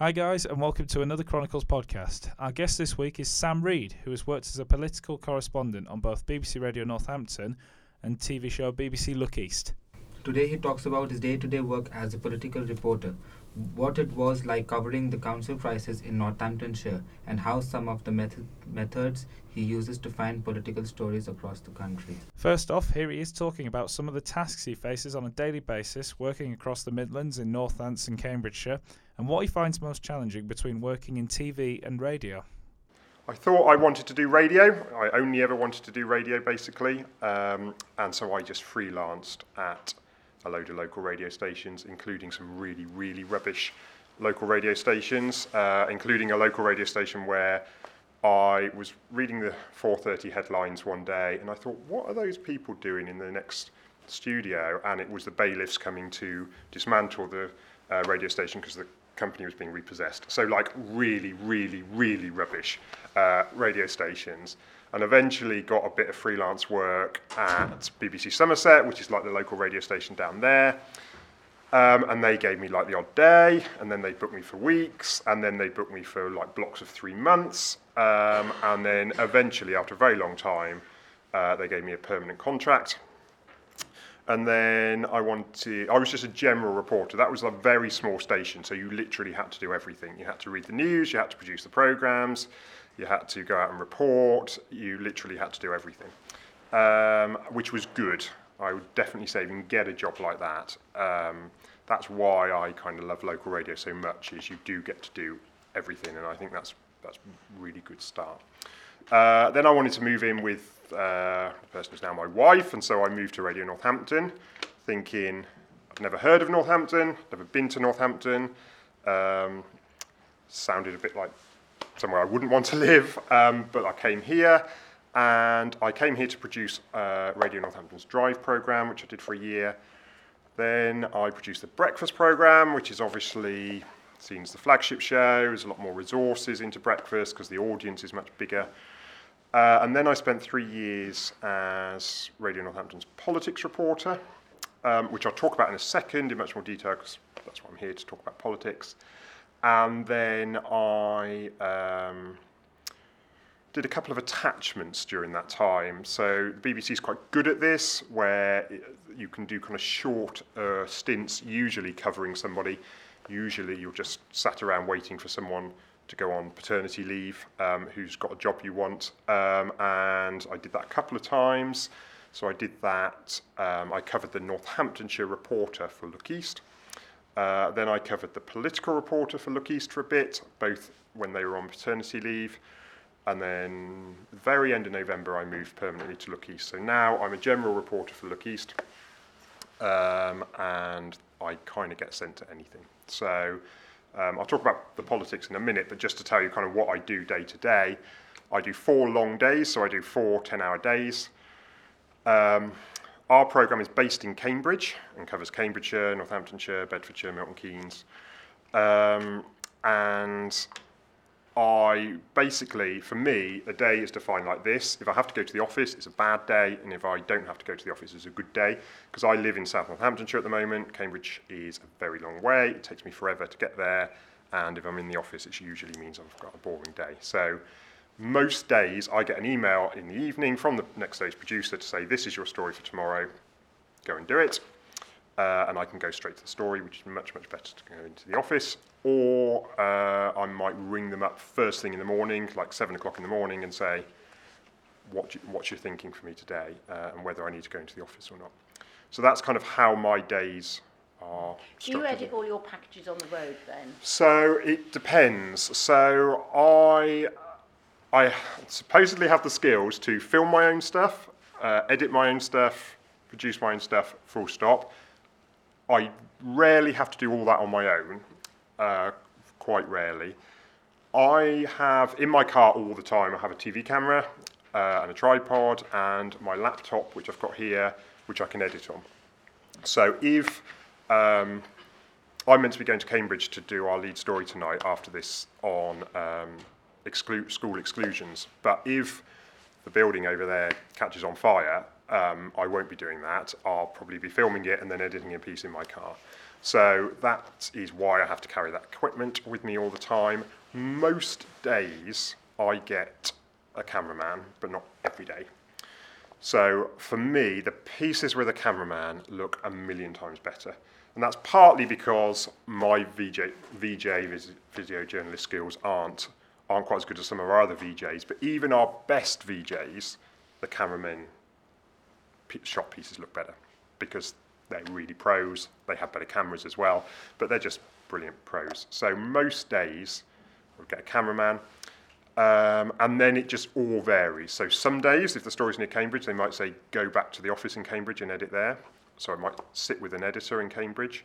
Hi, guys, and welcome to another Chronicles podcast. Our guest this week is Sam Read, who has worked as a political correspondent on both BBC Radio Northampton and TV show BBC Look East. Today he talks about his day-to-day work as a political reporter, what it was like covering the council crisis in Northamptonshire, and how some of the method- methods he uses to find political stories across the country. First off, here he is talking about some of the tasks he faces on a daily basis working across the Midlands in Northants and Cambridgeshire, and what he finds most challenging between working in TV and radio. I thought I wanted to do radio. I only ever wanted to do radio, basically. Um, and so I just freelanced at a load of local radio stations, including some really, really rubbish local radio stations, uh, including a local radio station where I was reading the 4:30 headlines one day, and I thought, what are those people doing in the next studio? And it was the bailiffs coming to dismantle the uh, radio station because the company was being repossessed. So, like, really, really, really rubbish uh, radio stations. And eventually got a bit of freelance work at BBC Somerset, which is like the local radio station down there. Um, and they gave me like the odd day, and then they booked me for weeks, and then they booked me for like blocks of three months. Um, and then eventually, after a very long time, uh, they gave me a permanent contract. And then I wanted, I was just a general reporter. That was a very small station, so you literally had to do everything. You had to read the news, you had to produce the programs, you had to go out and report, you literally had to do everything, um, which was good. I would definitely say if you can get a job like that, um, that's why I kind of love local radio so much, is you do get to do everything, and I think that's, that's really good start. Uh, then I wanted to move in with uh, the person who's now my wife, and so I moved to Radio Northampton, thinking I've never heard of Northampton, never been to Northampton. Um, sounded a bit like somewhere I wouldn't want to live, um, but I came here, and I came here to produce uh, Radio Northampton's Drive program, which I did for a year. Then I produced the breakfast program, which is obviously seen as the flagship show. There's a lot more resources into breakfast because the audience is much bigger. Uh, and then I spent three years as Radio Northampton's politics reporter, um, which I'll talk about in a second in much more detail because that's why I'm here to talk about politics. And then I um, did a couple of attachments during that time. So the BBC is quite good at this, where you can do kind of short uh, stints, usually covering somebody. Usually you're just sat around waiting for someone to go on paternity leave um, who's got a job you want. Um, and I did that a couple of times. So I did that. Um, I covered the Northamptonshire reporter for Look East. Uh, then I covered the political reporter for Look East for a bit, both when they were on paternity leave. And then the very end of November, I moved permanently to Look East. So now I'm a general reporter for Look East. Um, and I kind of get sent to anything. So um, I'll talk about the politics in a minute, but just to tell you kind of what I do day to day, I do four long days, so I do four 10 hour days. Um, our programme is based in Cambridge and covers Cambridgeshire, Northamptonshire, Bedfordshire, Milton Keynes. Um, and I basically, for me, a day is defined like this. If I have to go to the office, it's a bad day, and if I don't have to go to the office, it's a good day. Because I live in South Northamptonshire at the moment. Cambridge is a very long way. It takes me forever to get there, and if I'm in the office, it usually means I've got a boring day. So most days, I get an email in the evening from the next day's producer to say, "This is your story for tomorrow. Go and do it." Uh, and I can go straight to the story, which is much, much better to go into the office. Or uh, I might ring them up first thing in the morning, like seven o'clock in the morning, and say, what you, what's your thinking for me today, uh, and whether I need to go into the office or not. So that's kind of how my days are Do you edit all your packages on the road then? So it depends. So I, I supposedly have the skills to film my own stuff, uh, edit my own stuff, produce my own stuff. Full stop. I rarely have to do all that on my own. Uh, quite rarely. I have in my car all the time. I have a TV camera uh, and a tripod and my laptop, which I've got here, which I can edit on. So if um, I'm meant to be going to Cambridge to do our lead story tonight after this on um, exclu- school exclusions. But if the building over there catches on fire, um, I won't be doing that. I'll probably be filming it and then editing a piece in my car. So that is why I have to carry that equipment with me all the time. Most days I get a cameraman, but not every day. So for me, the pieces with a cameraman look a million times better. And that's partly because my VJ, VJ video journalist skills aren't, aren't quite as good as some of our other VJs. But even our best VJs, the cameramen shot pieces look better because they're really pros. They have better cameras as well, but they're just brilliant pros. So most days, we'll get a cameraman, um, and then it just all varies. So some days, if the story's near Cambridge, they might say go back to the office in Cambridge and edit there. So I might sit with an editor in Cambridge.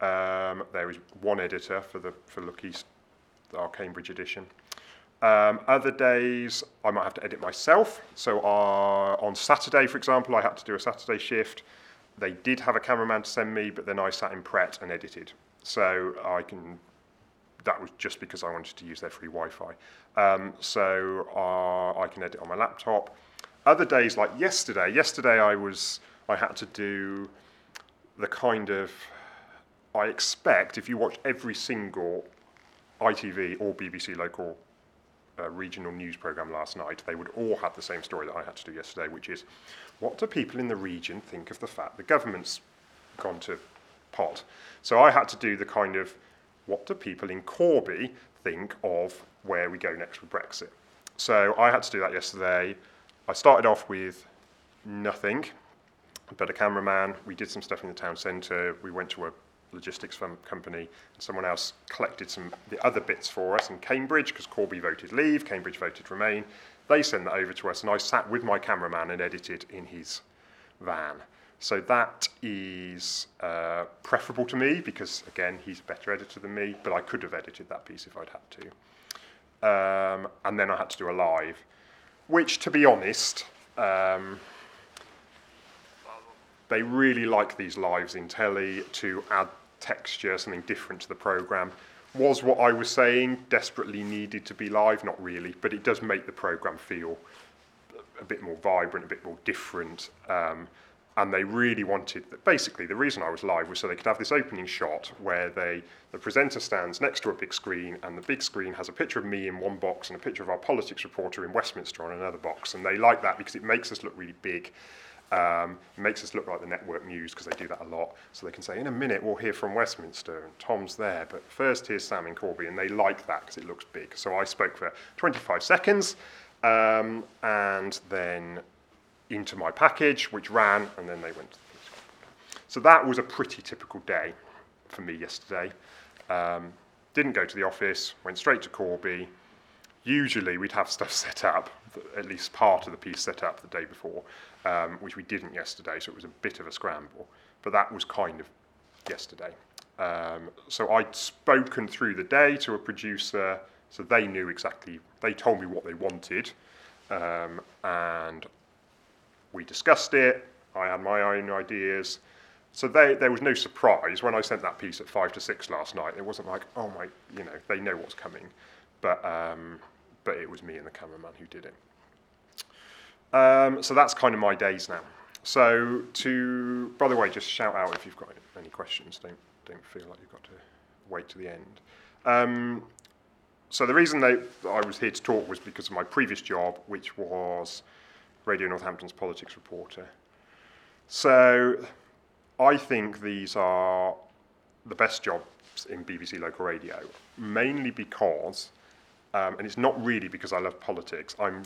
Um, there is one editor for the for Look East, our Cambridge edition. Um, other days, I might have to edit myself. So uh, on Saturday, for example, I had to do a Saturday shift. They did have a cameraman to send me, but then I sat in Pret and edited. So I can. That was just because I wanted to use their free Wi-Fi. Um, so uh, I can edit on my laptop. Other days, like yesterday, yesterday I was I had to do the kind of I expect if you watch every single ITV or BBC local uh, regional news program last night, they would all have the same story that I had to do yesterday, which is what do people in the region think of the fact the government's gone to pot? So I had to do the kind of what do people in Corby think of where we go next with Brexit? So I had to do that yesterday. I started off with nothing but a cameraman. We did some stuff in the town centre. We went to a logistics company, and someone else collected some the other bits for us in Cambridge because Corby voted leave, Cambridge voted remain. They sent that over to us, and I sat with my cameraman and edited in his van. So that is uh, preferable to me because again he's a better editor than me, but I could have edited that piece if I'd had to. Um, and then I had to do a live, which, to be honest, um, they really like these lives in telly to add texture, something different to the program. Was what I was saying desperately needed to be live? Not really, but it does make the program feel a bit more vibrant, a bit more different. Um, and they really wanted that basically the reason I was live was so they could have this opening shot where they the presenter stands next to a big screen and the big screen has a picture of me in one box and a picture of our politics reporter in Westminster on another box and they like that because it makes us look really big um, makes us look like the network news because they do that a lot. So they can say, in a minute, we'll hear from Westminster and Tom's there, but first here's Sam in Corby, and they like that because it looks big. So I spoke for 25 seconds um, and then into my package, which ran, and then they went. So that was a pretty typical day for me yesterday. Um, didn't go to the office, went straight to Corby. Usually we'd have stuff set up, at least part of the piece set up the day before um, which we didn't yesterday, so it was a bit of a scramble. But that was kind of yesterday. Um, so I'd spoken through the day to a producer, so they knew exactly, they told me what they wanted, um, and we discussed it. I had my own ideas. So they, there was no surprise when I sent that piece at five to six last night. It wasn't like, oh my, you know, they know what's coming. But, um, but it was me and the cameraman who did it. Um, so that's kind of my days now. So to, by the way, just shout out if you've got any questions. Don't don't feel like you've got to wait to the end. Um, so the reason that I was here to talk was because of my previous job, which was Radio Northampton's politics reporter. So I think these are the best jobs in BBC local radio, mainly because, um, and it's not really because I love politics. I'm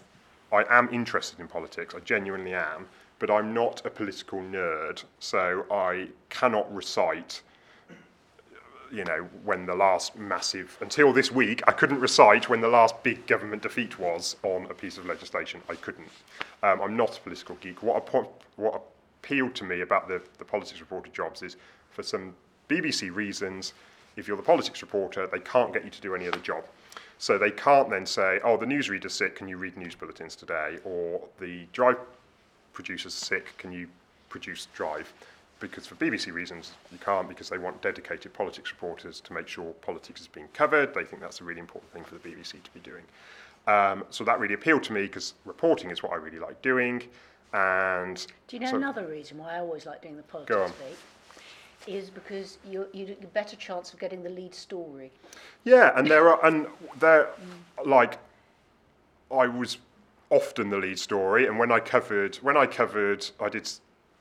I am interested in politics, I genuinely am, but I'm not a political nerd, so I cannot recite you know, when the last massive, until this week, I couldn't recite when the last big government defeat was on a piece of legislation. I couldn't. Um, I'm not a political geek. What, what appealed to me about the, the politics reporter jobs is for some BBC reasons, if you're the politics reporter, they can't get you to do any other job. So they can't then say, oh, the newsreader's sick, can you read news bulletins today? Or the drive producer's sick, can you produce drive? Because for BBC reasons, you can't because they want dedicated politics reporters to make sure politics is being covered. They think that's a really important thing for the BBC to be doing. Um, so that really appealed to me because reporting is what I really like doing. And Do you know so, another reason why I always like doing the politics beat? Is because you you a better chance of getting the lead story. Yeah, and there are, and there, like, I was often the lead story, and when I covered, when I covered, I did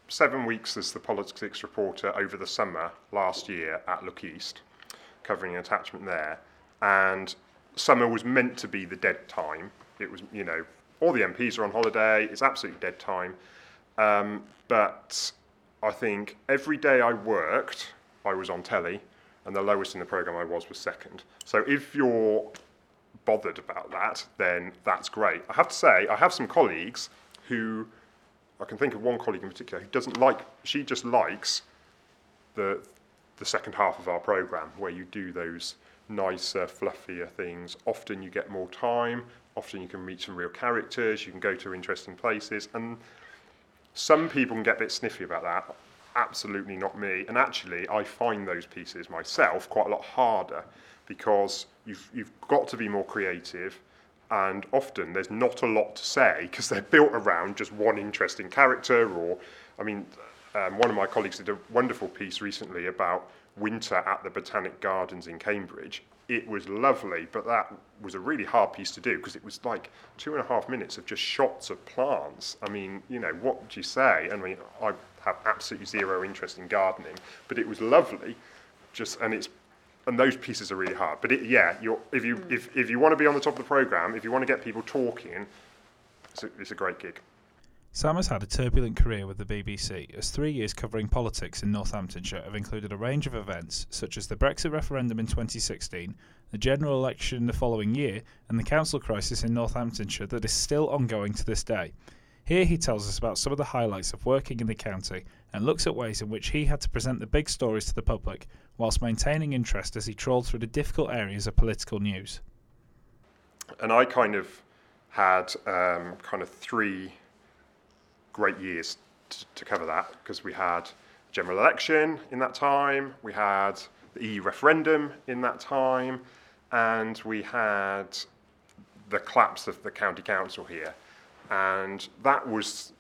seven weeks as the politics reporter over the summer last year at Look East, covering an attachment there, and summer was meant to be the dead time. It was, you know, all the MPs are on holiday. It's absolutely dead time. Um, but I think every day I worked, I was on telly, and the lowest in the programme I was was second. So if you're bothered about that, then that's great. I have to say, I have some colleagues who, I can think of one colleague in particular who doesn't like, she just likes the, the second half of our programme where you do those nicer, fluffier things. Often you get more time, often you can meet some real characters, you can go to interesting places, and some people can get a bit sniffy about that. Absolutely not me. And actually, I find those pieces myself quite a lot harder because you've, you've got to be more creative. And often there's not a lot to say because they're built around just one interesting character. Or, I mean, um, one of my colleagues did a wonderful piece recently about winter at the Botanic Gardens in Cambridge. It was lovely, but that was a really hard piece to do because it was like two and a half minutes of just shots of plants. I mean, you know, what do you say? I mean, I have absolutely zero interest in gardening, but it was lovely. Just and it's and those pieces are really hard. But it, yeah, you're, if you if, if you want to be on the top of the program, if you want to get people talking, it's a, it's a great gig. Sam has had a turbulent career with the BBC, as three years covering politics in Northamptonshire have included a range of events such as the Brexit referendum in 2016, the general election in the following year, and the council crisis in Northamptonshire that is still ongoing to this day. Here he tells us about some of the highlights of working in the county and looks at ways in which he had to present the big stories to the public whilst maintaining interest as he trawled through the difficult areas of political news. and I kind of had um, kind of three great years to, to cover that because we had general election in that time, we had the EU referendum in that time, and we had the collapse of the county council here, and that was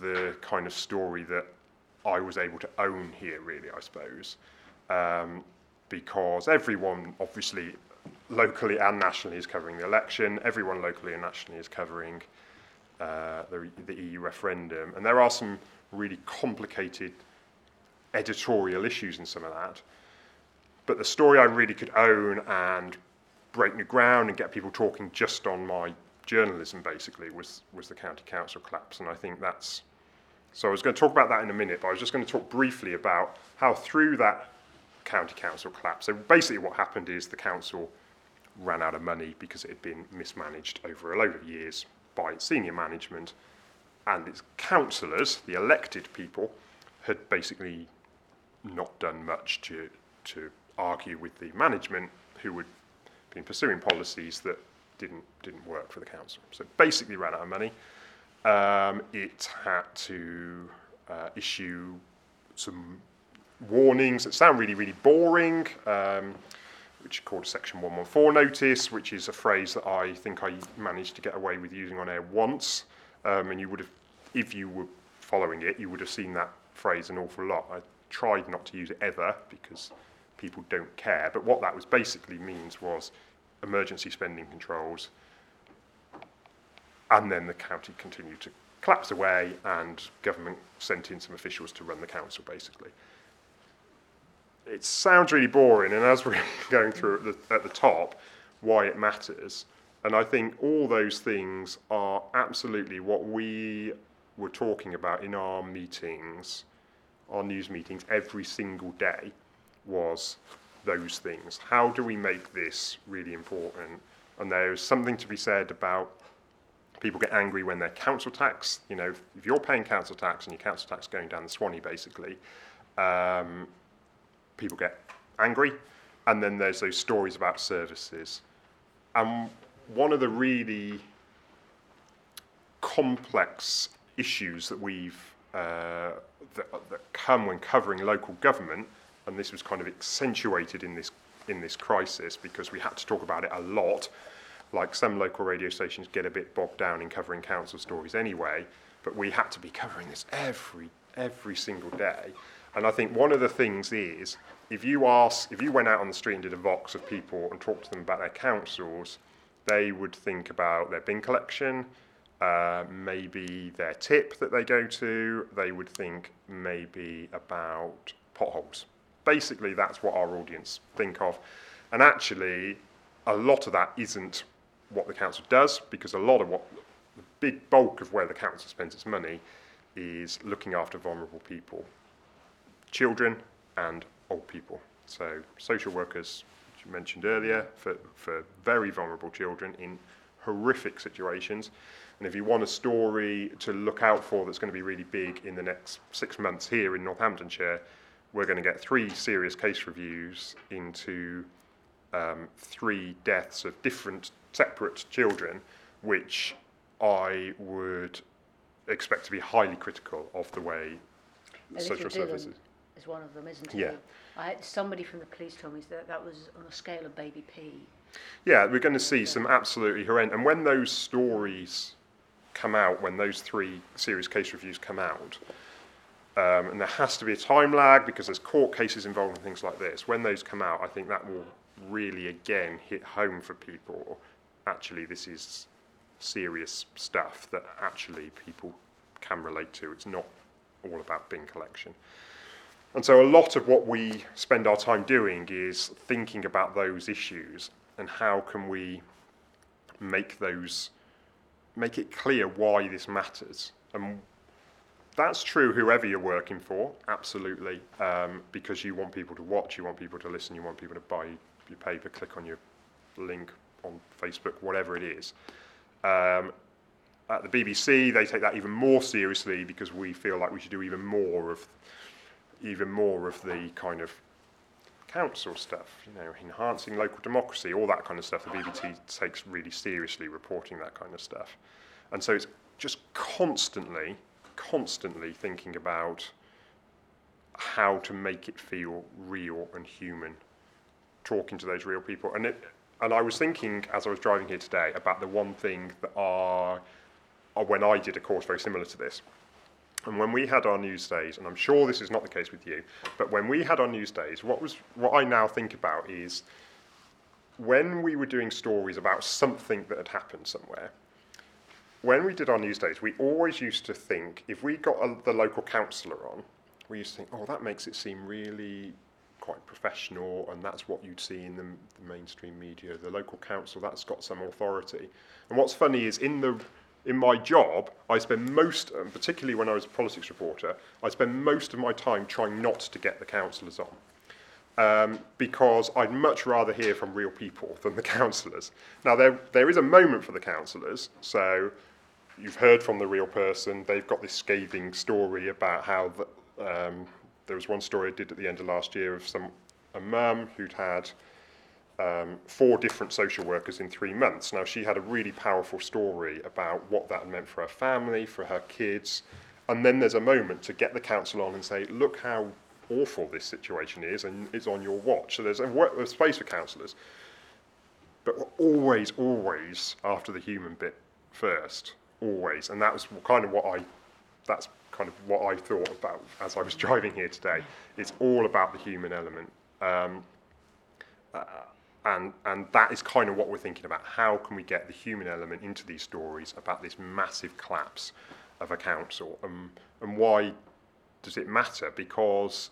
the kind of story that I was able to own here, really, I suppose, um, because everyone obviously locally and nationally is covering the election. Everyone locally and nationally is covering uh, the, the EU referendum, and there are some really complicated editorial issues in some of that. But the story I really could own and break new ground and get people talking just on my journalism basically was was the county council collapse, and I think that's. So I was going to talk about that in a minute, but I was just going to talk briefly about how through that county council collapse. So basically, what happened is the council ran out of money because it had been mismanaged over a load of years by its senior management, and its councillors, the elected people, had basically not done much to to argue with the management who had been pursuing policies that didn't didn't work for the council. So basically ran out of money. Um, it had to uh, issue some warnings that sound really, really boring, um, which is called a Section 114 notice, which is a phrase that I think I managed to get away with using on air once. Um, and you would have, if you were following it, you would have seen that phrase an awful lot. I tried not to use it ever because people don't care. But what that was basically means was emergency spending controls, and then the county continued to collapse away, and government sent in some officials to run the council, basically. It sounds really boring, and as we're going through at the, at the top, why it matters. And I think all those things are absolutely what we were talking about in our meetings, our news meetings, every single day was those things. How do we make this really important? And there's something to be said about people get angry when their council tax, you know, if you're paying council tax and your council tax going down the Swanee, basically, um, people get angry. And then there's those stories about services. And one of the really complex issues that we've uh, that, that come when covering local government, and this was kind of accentuated in this in this crisis because we had to talk about it a lot. Like some local radio stations get a bit bogged down in covering council stories anyway, but we had to be covering this every every single day. And I think one of the things is if you ask, if you went out on the street and did a vox of people and talked to them about their councils, they would think about their bin collection, uh, maybe their tip that they go to, they would think maybe about potholes. Basically, that's what our audience think of. And actually, a lot of that isn't what the council does because a lot of what the big bulk of where the council spends its money is looking after vulnerable people, children and old people. So social workers, which you mentioned earlier, for, for very vulnerable children in horrific situations. And if you want a story to look out for that's going to be really big in the next six months here in Northamptonshire, we're going to get three serious case reviews into um, three deaths of different separate children, which I would expect to be highly critical of the way Little social services. Is one of them, isn't Yeah. it? I had, somebody from the police told me that that was on a scale of baby P. Yeah, we're going to see some absolutely horrendous. And when those stories come out, when those three serious case reviews come out, um, and there has to be a time lag because there's court cases involved and things like this. When those come out, I think that will really again hit home for people. Actually, this is serious stuff that actually people can relate to. It's not all about bin collection. And so a lot of what we spend our time doing is thinking about those issues and how can we make those make it clear why this matters. And that's true whoever you're working for, absolutely, um, because you want people to watch, you want people to listen, you want people to buy your paper, click on your link on Facebook, whatever it is. Um, at the BBC, they take that even more seriously because we feel like we should do even more of even more of the kind of council stuff, you know, enhancing local democracy, all that kind of stuff. The BBC takes really seriously reporting that kind of stuff. And so it's just constantly, constantly thinking about how to make it feel real and human, talking to those real people. And it, and I was thinking as I was driving here today about the one thing that or when I did a course very similar to this, and when we had our news days, and I'm sure this is not the case with you, but when we had our news days, what was what I now think about is when we were doing stories about something that had happened somewhere. When we did our news days, we always used to think if we got a, the local councillor on, we used to think, oh, that makes it seem really quite professional, and that's what you'd see in the, the mainstream media. The local council, that's got some authority. And what's funny is in the in my job, I spend most, particularly when I was a politics reporter, I spend most of my time trying not to get the councillors on. Um, because I'd much rather hear from real people than the councillors. Now, there, there is a moment for the councillors, so you've heard from the real person, they've got this scathing story about how the, um, there was one story I did at the end of last year of some a mum who'd had um, four different social workers in three months. Now, she had a really powerful story about what that meant for her family, for her kids. And then there's a moment to get the council on and say, look how awful this situation is and it's on your watch. So there's a, wo- a space for councillors. But we're always, always after the human bit first. Always. And that was kind of what I, that's kind of what I thought about as I was driving here today. It's all about the human element. Um, and and that is kind of what we're thinking about. How can we get the human element into these stories about this massive collapse of a council, um, and why does it matter? Because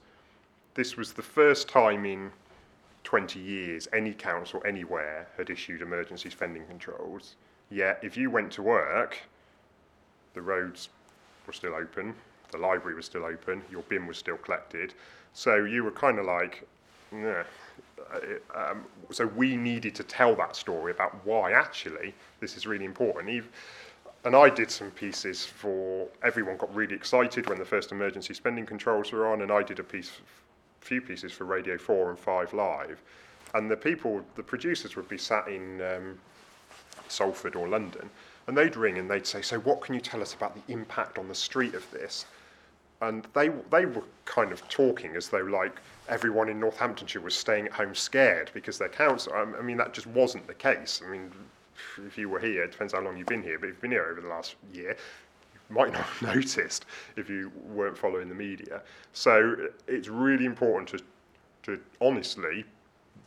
this was the first time in 20 years any council anywhere had issued emergency spending controls. Yet, if you went to work, the roads were still open, the library was still open, your bin was still collected. So you were kind of like, yeah. Um, so we needed to tell that story about why actually this is really important. And I did some pieces for everyone got really excited when the first emergency spending controls were on, and I did a piece, few pieces for Radio Four and Five Live, and the people, the producers would be sat in um, Salford or London, and they'd ring and they'd say, "So what can you tell us about the impact on the street of this?" and they they were kind of talking as though like everyone in Northamptonshire was staying at home scared because their council. I mean, that just wasn't the case. I mean, if you were here, it depends how long you've been here, but if you've been here over the last year, you might not have noticed if you weren't following the media. So it's really important to, to honestly,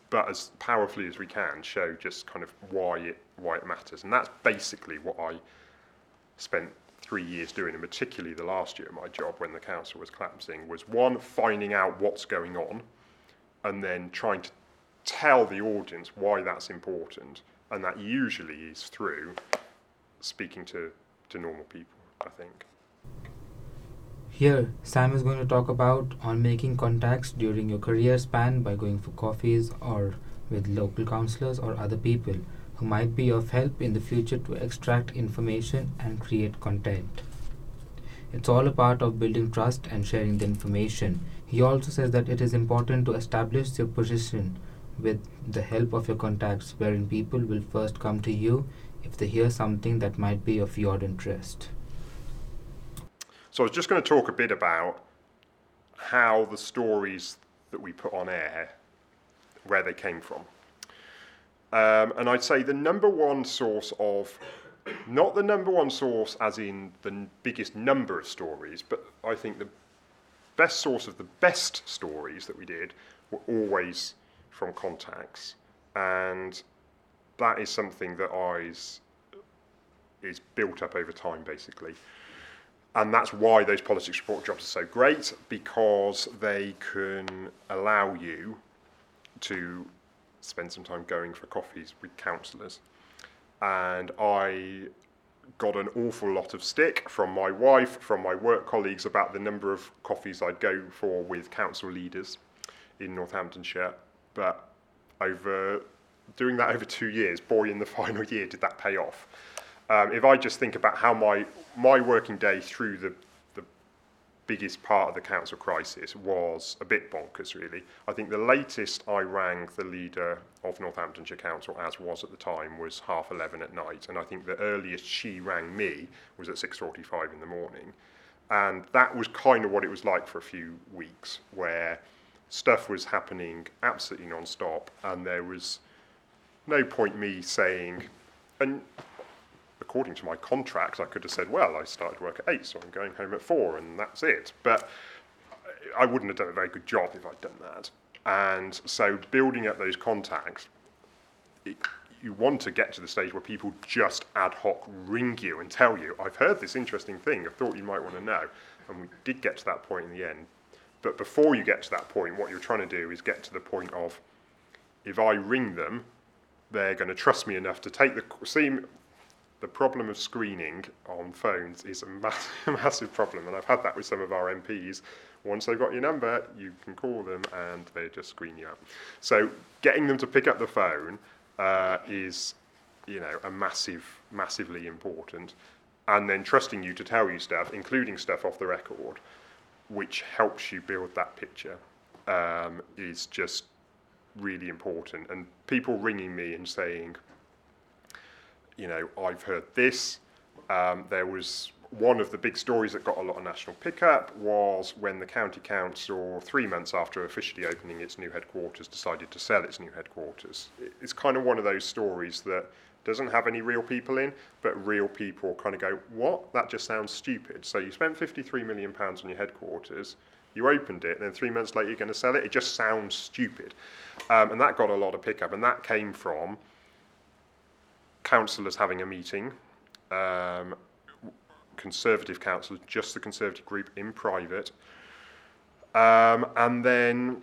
but as powerfully as we can, show just kind of why it why it matters, and that's basically what I spent three years doing, and particularly the last year my job when the council was collapsing, was one finding out what's going on, and then trying to tell the audience why that's important, and that usually is through speaking to, to normal people, I think. Here, Sam is going to talk about on making contacts during your career span by going for coffees or with local councillors or other people who might be of help in the future to extract information and create content. It's all a part of building trust and sharing the information. He also says that it is important to establish your position with the help of your contacts, wherein people will first come to you if they hear something that might be of your interest. So I was just going to talk a bit about how the stories that we put on air, where they came from. Um, and I'd say the number one source of, not the number one source as in the n- biggest number of stories, but I think the best source of the best stories that we did were always from contacts. And that is something that is, is built up over time, basically. And that's why those politics report jobs are so great, because they can allow you to spend some time going for coffees with councillors. And I got an awful lot of stick from my wife, from my work colleagues about the number of coffees I'd go for with council leaders in Northamptonshire. But over doing that over two years, boy, in the final year, did that pay off. Um, if I just think about how my my working day through the biggest part of the council crisis was a bit bonkers, really. I think the latest I rang the leader of Northamptonshire Council, as was at the time, was half 11 at night, and I think the earliest she rang me was at 6.45 in the morning. And that was kind of what it was like for a few weeks, where stuff was happening absolutely non-stop, and there was no point me saying, and according to my contract, I could have said, well, I started work at eight, so I'm going home at four, and that's it. But I wouldn't have done a very good job if I'd done that. And so building up those contacts, it, you want to get to the stage where people just ad hoc ring you and tell you, I've heard this interesting thing, I thought you might want to know. And we did get to that point in the end. But before you get to that point, what you're trying to do is get to the point of, if I ring them, they're going to trust me enough to take the see the problem of screening on phones is a massive, massive problem, and I've had that with some of our MPs. Once they've got your number, you can call them and they just screen you out. So getting them to pick up the phone uh, is, you know, a massive, massively important, and then trusting you to tell you stuff, including stuff off the record, which helps you build that picture, um, is just really important. And people ringing me and saying, you know, I've heard this. Um, there was one of the big stories that got a lot of national pickup was when the county council, three months after officially opening its new headquarters, decided to sell its new headquarters. It's kind of one of those stories that doesn't have any real people in, but real people kind of go, what? That just sounds stupid. So you spent 53 million pounds on your headquarters, you opened it, and then three months later you're going to sell it. It just sounds stupid. Um, and that got a lot of pickup, and that came from councillors having a meeting, um, Conservative councillors, just the Conservative group in private, um, and then,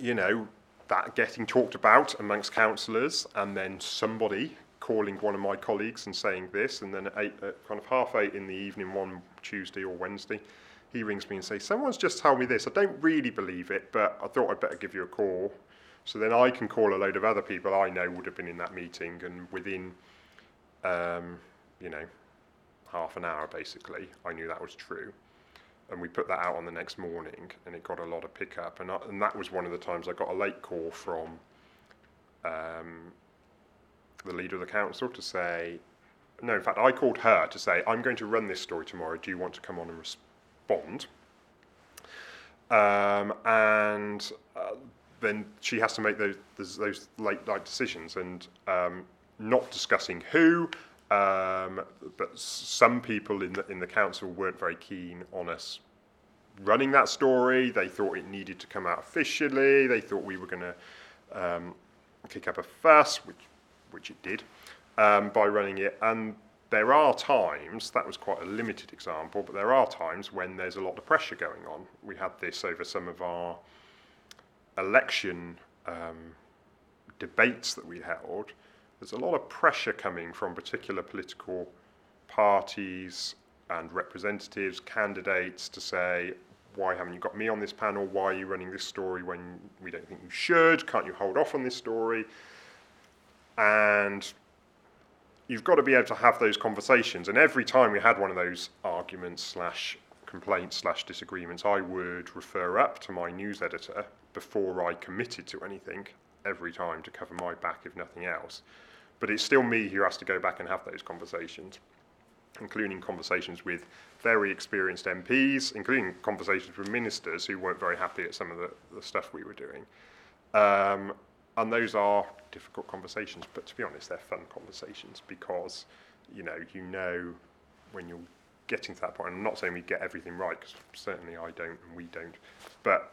you know, that getting talked about amongst councillors, and then somebody calling one of my colleagues and saying this, and then at, eight, at kind of half eight in the evening, one Tuesday or Wednesday, he rings me and says, "Someone's just told me this. I don't really believe it, but I thought I'd better give you a call." So then I can call a load of other people I know would have been in that meeting, and within, um, you know, half an hour basically, I knew that was true. And we put that out on the next morning, and it got a lot of pickup. And, I, and that was one of the times I got a late call from um, the leader of the council to say, no, in fact, I called her to say, I'm going to run this story tomorrow. Do you want to come on and respond? Um, and uh, then she has to make those those, late night decisions and um, not discussing who, Um, but some people in the in the council weren't very keen on us running that story. They thought it needed to come out officially. They thought we were going to um, kick up a fuss, which which it did, um, by running it. And there are times, that was quite a limited example, but there are times when there's a lot of pressure going on. We had this over some of our election um, debates that we held. There's a lot of pressure coming from particular political parties and representatives, candidates to say, why haven't you got me on this panel? Why are you running this story when we don't think you should? Can't you hold off on this story? And you've got to be able to have those conversations. And every time we had one of those arguments slash complaints slash disagreements, I would refer up to my news editor before I committed to anything every time to cover my back, if nothing else. But it's still me who has to go back and have those conversations, including conversations with very experienced MPs, including conversations with ministers who weren't very happy at some of the, the stuff we were doing. Um, and those are difficult conversations, but to be honest, they're fun conversations because you know you know when you're getting to that point. I'm not saying we get everything right because certainly I don't and we don't, but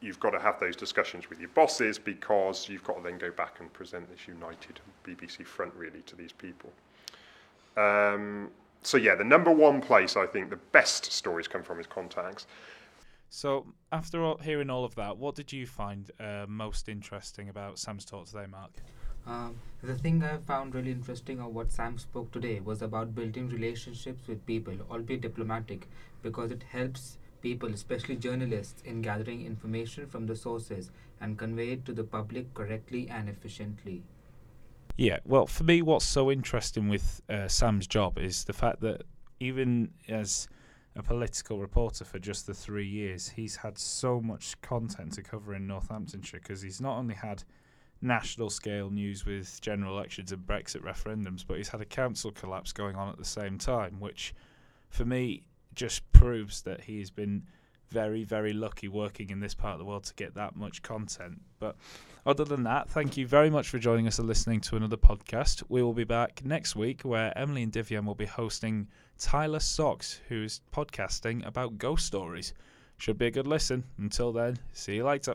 you've got to have those discussions with your bosses because you've got to then go back and present this united BBC front really to these people. Um, so yeah, the number one place I think the best stories come from is contacts. So, after all, hearing all of that, what did you find uh, most interesting about Sam's talk today, Mark? Um, the thing I found really interesting of what Sam spoke today was about building relationships with people, albeit diplomatic, because it helps people, especially journalists, in gathering information from the sources and convey it to the public correctly and efficiently. Yeah, well, for me, what's so interesting with uh, Sam's job is the fact that even as a political reporter for just the three years, he's had so much content to cover in Northamptonshire because he's not only had national scale news with general elections and Brexit referendums, but he's had a council collapse going on at the same time, which for me just proves that he's been very, very lucky working in this part of the world to get that much content. But other than that, thank you very much for joining us and listening to another podcast. We will be back next week where Emily and Divian will be hosting Tyler Socks, who's podcasting about ghost stories. Should be a good listen. Until then, see you later.